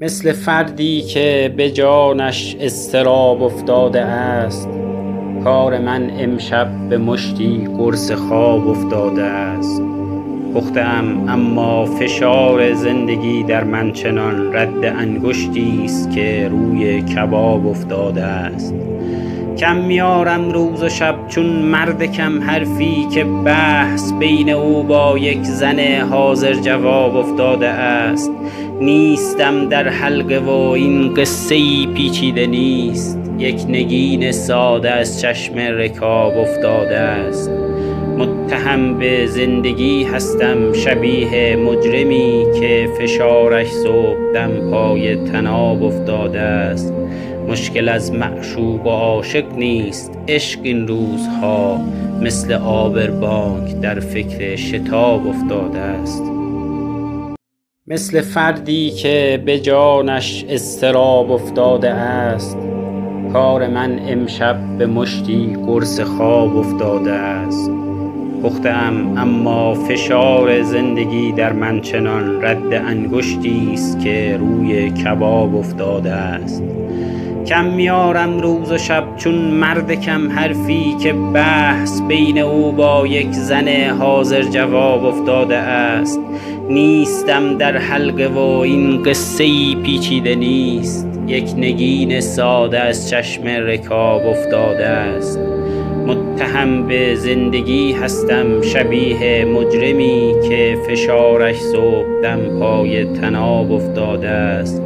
مثل فردی که به جانش اضطراب افتاده است کار من امشب به مشتی قرص خواب افتاده است. پخته ام اما فشار زندگی در من چنان رد انگشتی است که روی کباب افتاده است. کم میارم روز و شب چون مرد کم حرفی که بحث بین او با یک زن حاضر جواب افتاده است. نیستم در حلقه و این قصه ای پیچیده نیست. یک نگین ساده از چشم رکاب افتاده است. متهم به زندگی هستم شبیه مجرمی که فشارش صبحدم پای تناب افتاده است. مشکل از معشوق و عاشق نیست. عشق این روزها مثل آبربانک در فکر شتاب افتاده است. مثل فردی که به جانش اضطراب افتاده است کار من امشب به مشتی قرص خواب افتاده است. پخته ام اما فشار زندگی در من چنان رد انگشتی است که روی کباب افتاده است. کم میارم روز و شب چون مرد کم حرفی که بحث بین او با یک زن حاضر جواب افتاده است. نیستم در حلقه و این قصه ای پیچیده نیست. یک نگین ساده از چشم رکاب افتاده است. متهم به زندگی هستم شبیه مجرمی که فشارش صبحدم پای تناب افتاده است.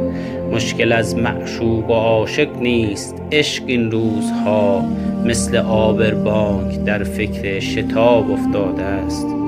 مشکل از معشوق و عاشق نیست. عشق این روزها مثل آبربانک در فکر شتاب افتاده است.